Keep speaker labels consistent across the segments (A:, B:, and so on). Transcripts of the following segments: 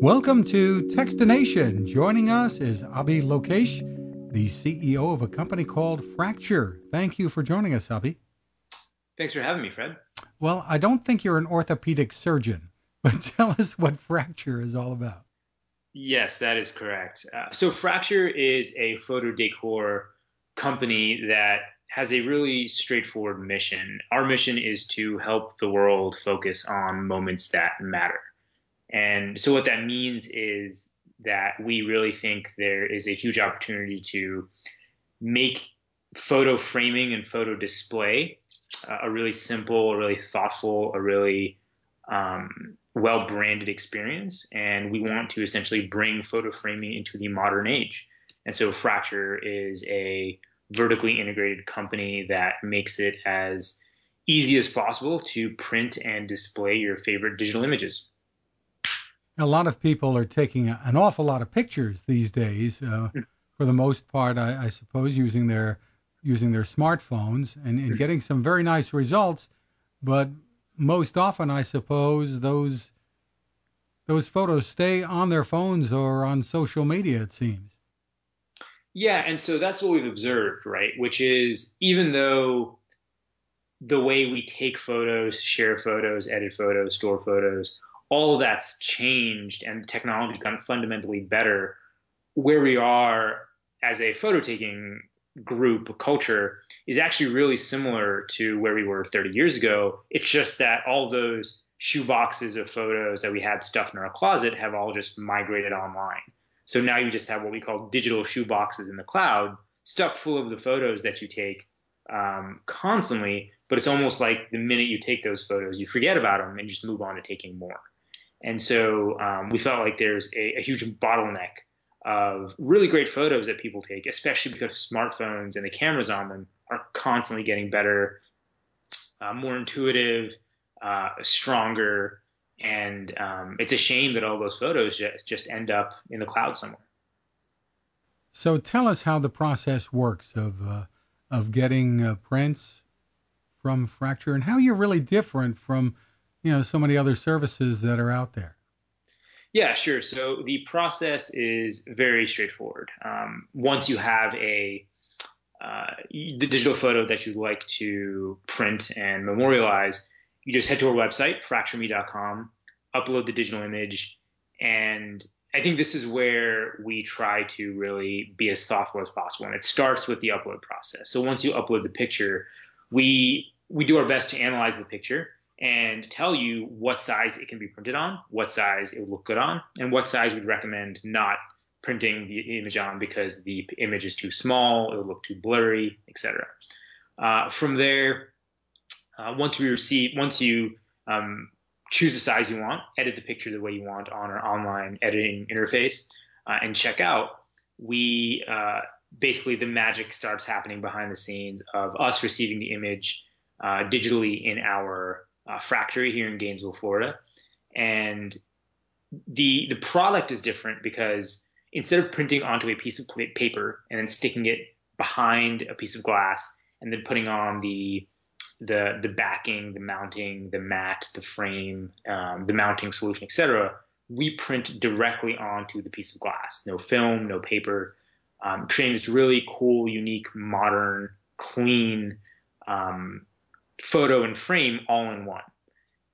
A: Welcome to Techstination. Joining us is Abhi Lokesh, the CEO of a company called Fracture. Thank you for joining us, Abhi.
B: Thanks for having me, Fred.
A: Well, I don't think you're an orthopedic surgeon, but tell us what Fracture is all about.
B: Yes, that is correct. Uh, so, Fracture is a photo decor company that has a really straightforward mission. Our mission is to help the world focus on moments that matter. And so, what that means is that we really think there is a huge opportunity to make photo framing and photo display uh, a really simple, a really thoughtful, a really um, well branded experience. And we want to essentially bring photo framing into the modern age. And so, Fracture is a vertically integrated company that makes it as easy as possible to print and display your favorite digital images.
A: A lot of people are taking an awful lot of pictures these days. Uh, hmm. for the most part, I, I, suppose using their using their smartphones and, and hmm. getting some very nice results. But most often, I suppose those those photos stay on their phones or on social media. It seems.
B: Yeah, and so that's what we've observed, right? Which is even though the way we take photos, share photos, edit photos, store photos, all of that's changed and technology's gotten fundamentally better. Where we are as a photo taking group culture is actually really similar to where we were 30 years ago. It's just that all those shoe boxes of photos that we had stuffed in our closet have all just migrated online. So now you just have what we call digital shoe boxes in the cloud, stuffed full of the photos that you take um, constantly. But it's almost like the minute you take those photos, you forget about them and just move on to taking more. And so um, we felt like there's a, a, huge bottleneck of really great photos that people take, especially because smartphones and the cameras on them are constantly getting better, uh, more intuitive, uh, stronger, and um, it's a shame that all those photos just, just end up in the cloud somewhere.
A: So tell us how the process works of uh, of getting uh, prints from Fracture and how you're really different from you know so many other services that are out there.
B: Yeah, sure. So the process is very straightforward. Um, once you have a uh, the digital photo that you'd like to print and memorialize, you just head to our website, fractureme.com, upload the digital image, and I think this is where we try to really be as thoughtful as possible. And it starts with the upload process. So once you upload the picture, we we do our best to analyze the picture and tell you what size it can be printed on, what size it would look good on, and what size we'd recommend not printing the image on because the image is too small, it would look too blurry, etc. Uh, from there, uh, once we receive, once you um, choose the size you want, edit the picture the way you want on our online editing interface, uh, and check out, we uh, basically the magic starts happening behind the scenes of us receiving the image uh, digitally in our uh, factory here in Gainesville, Florida, and the the product is different because instead of printing onto a piece of paper and then sticking it behind a piece of glass and then putting on the the the backing, the mounting, the mat, the frame, um, the mounting solution, etc. We print directly onto the piece of glass. No film, no paper. Um, creating this really cool, unique, modern, clean um, photo and frame all in one.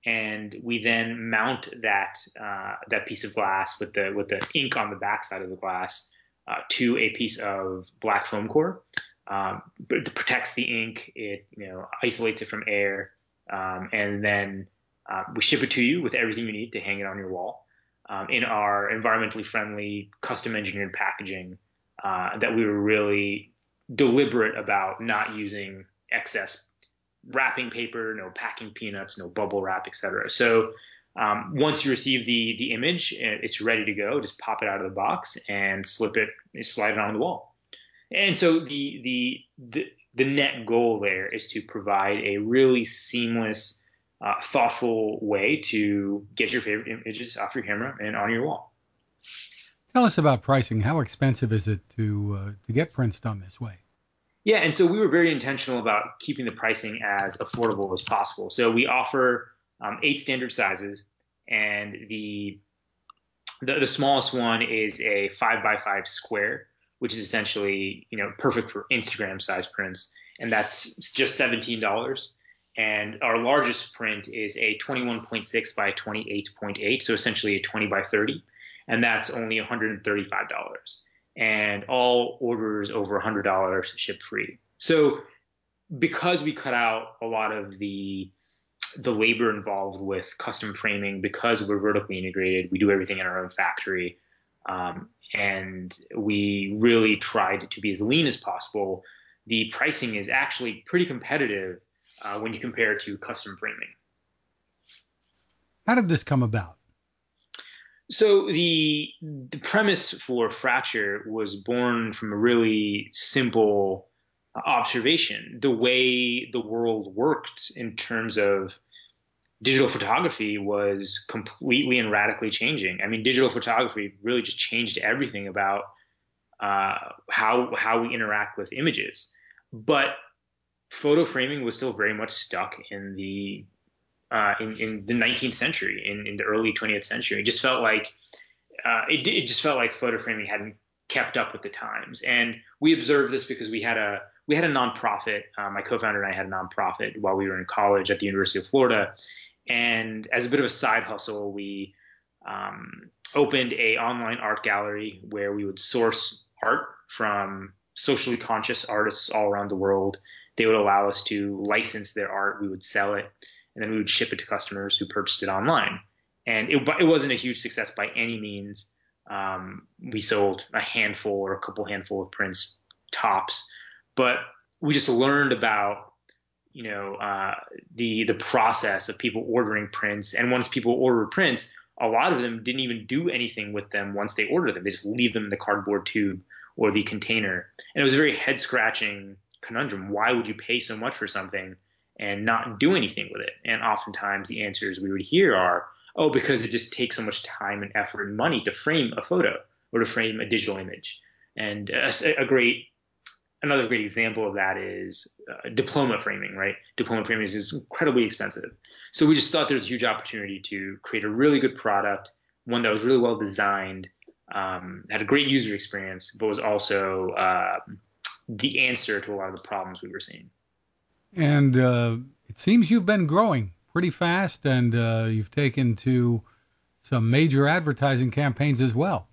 B: And we then mount that uh, that piece of glass with the with the ink on the backside of the glass uh, to a piece of black foam core um, it protects the ink. It you know isolates it from air, um, and then uh, we ship it to you with everything you need to hang it on your wall um, in our environmentally friendly, custom engineered packaging uh, that we were really deliberate about not using excess wrapping paper, no packing peanuts, no bubble wrap, etc. So um, once you receive the the image, it's ready to go. Just pop it out of the box and slip it, slide it on the wall. And so the, the the the net goal there is to provide a really seamless, uh, thoughtful way to get your favorite images off your camera and on your wall.
A: Tell us about pricing. How expensive is it to uh, to get prints done this way?
B: Yeah, and so we were very intentional about keeping the pricing as affordable as possible. So we offer um, eight standard sizes, and the the, the smallest one is a five by five square, which is essentially you know perfect for Instagram size prints, and that's just seventeen dollars. And our largest print is a 21.6 by 28.8, so essentially a 20 by 30, and that's only $135. And all orders over $100 ship free. So because we cut out a lot of the the labor involved with custom framing, because we're vertically integrated, we do everything in our own factory, um, and we really tried to be as lean as possible. The pricing is actually pretty competitive uh, when you compare to custom framing.
A: How did this come about?
B: So the the premise for Fracture was born from a really simple observation. The way the world worked in terms of digital photography was completely and radically changing. I mean, digital photography really just changed everything about uh, how how we interact with images. But photo framing was still very much stuck in the uh, in, in the 19th century, in, in the early 20th century. It just felt like uh, it, it just felt like photo framing hadn't kept up with the times. And we observed this because we had a we had a nonprofit. Uh, my co-founder and I had a nonprofit while we were in college at the University of Florida, and as a bit of a side hustle, we um, opened a online art gallery where we would source art from socially conscious artists all around the world they would allow us to license their art. We would sell it, and then we would ship it to customers who purchased it online. And it, it wasn't a huge success by any means. Um, we sold a handful or a couple handful of prints tops, but we just learned about you know uh, the the process of people ordering prints. And once people ordered prints, a lot of them didn't even do anything with them once they ordered them. They just leave them in the cardboard tube or the container. And it was a very head scratching conundrum. Why would you pay so much for something and not do anything with it? And oftentimes the answers we would hear are, oh, because it just takes so much time and effort and money to frame a photo or to frame a digital image. And a, a great, another great example of that is uh, diploma framing, right? Diploma framing is incredibly expensive. So we just thought there was a huge opportunity to create a really good product, one that was really well designed, um, had a great user experience, but was also uh, the answer to a lot of the problems we were seeing.
A: And uh, it seems you've been growing pretty fast, and uh, you've taken to some major advertising campaigns as well.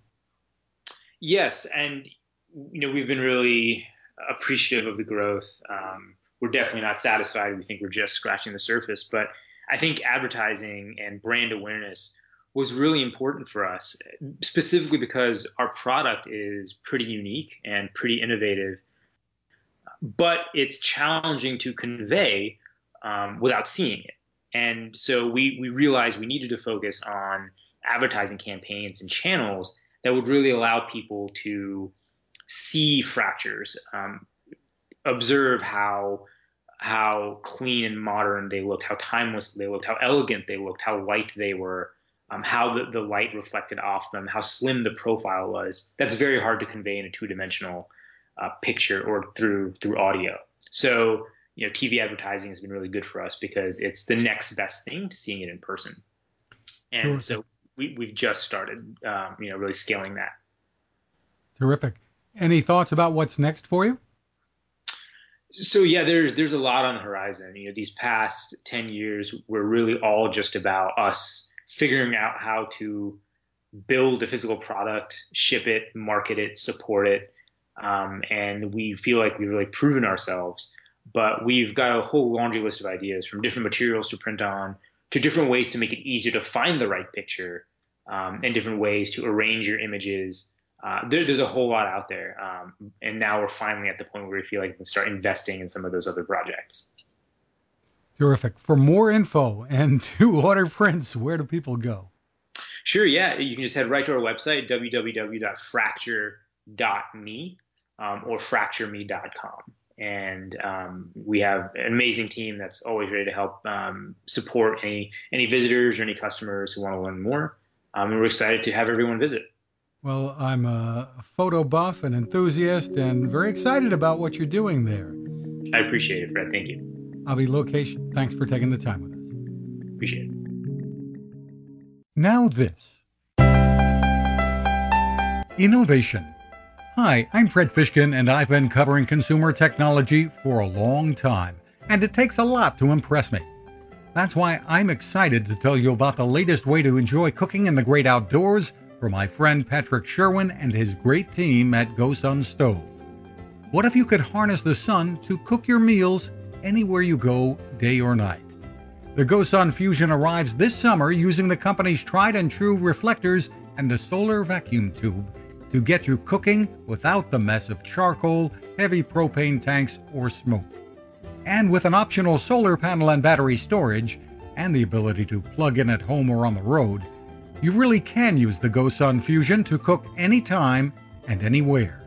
B: Yes, and you know we've been really appreciative of the growth. Um, we're definitely not satisfied. We think we're just scratching the surface, but I think advertising and brand awareness was really important for us, specifically because our product is pretty unique and pretty innovative but it's challenging to convey um, without seeing it. And so we, we realized we needed to focus on advertising campaigns and channels that would really allow people to see fractures, um, observe how how clean and modern they looked, how timeless they looked, how elegant they looked, how light they were, um, how the, the light reflected off them, how slim the profile was. That's very hard to convey in a two dimensional uh, picture or through through audio. So you know, TV advertising has been really good for us because it's the next best thing to seeing it in person. And sure. so we, we've just started, um, you know, really scaling that.
A: Terrific. Any thoughts about what's next for you?
B: So yeah, there's there's a lot on the horizon. You know, these past ten years were really all just about us figuring out how to build a physical product, ship it, market it, support it, um, and we feel like we've really proven ourselves. But we've got a whole laundry list of ideas from different materials to print on to different ways to make it easier to find the right picture um, and different ways to arrange your images. Uh, there, there's a whole lot out there. Um, and now we're finally at the point where we feel like we can start investing in some of those other projects.
A: Terrific. For more info and to order prints, where do people go?
B: Sure, yeah. You can just head right to our website, www.fracture.me um, or fractureme.com. And um, we have an amazing team that's always ready to help um, support any any visitors or any customers who want to learn more. Um, and we're excited to have everyone visit.
A: Well, I'm a photo buff and enthusiast, and very excited about what you're doing there.
B: I appreciate it, Fred. Thank you.
A: Abhi Lokesh. Thanks for taking the time with us.
B: Appreciate it.
A: Now this. Innovation. Hi, I'm Fred Fishkin, and I've been covering consumer technology for a long time, and it takes a lot to impress me. That's why I'm excited to tell you about the latest way to enjoy cooking in the great outdoors for my friend Patrick Sherwin and his great team at GoSun Stove. What if you could harness the sun to cook your meals anywhere you go, day or night? The GoSun Fusion arrives this summer using the company's tried and true reflectors and a solar vacuum tube to get you cooking without the mess of charcoal, heavy propane tanks, or smoke. And with an optional solar panel and battery storage, and the ability to plug in at home or on the road, you really can use the GoSun Fusion to cook anytime and anywhere.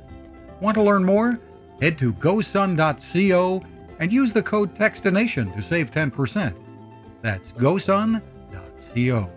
A: Want to learn more? Head to gosun.co and use the code TECHSTINATION to save 10%. That's gosun.co.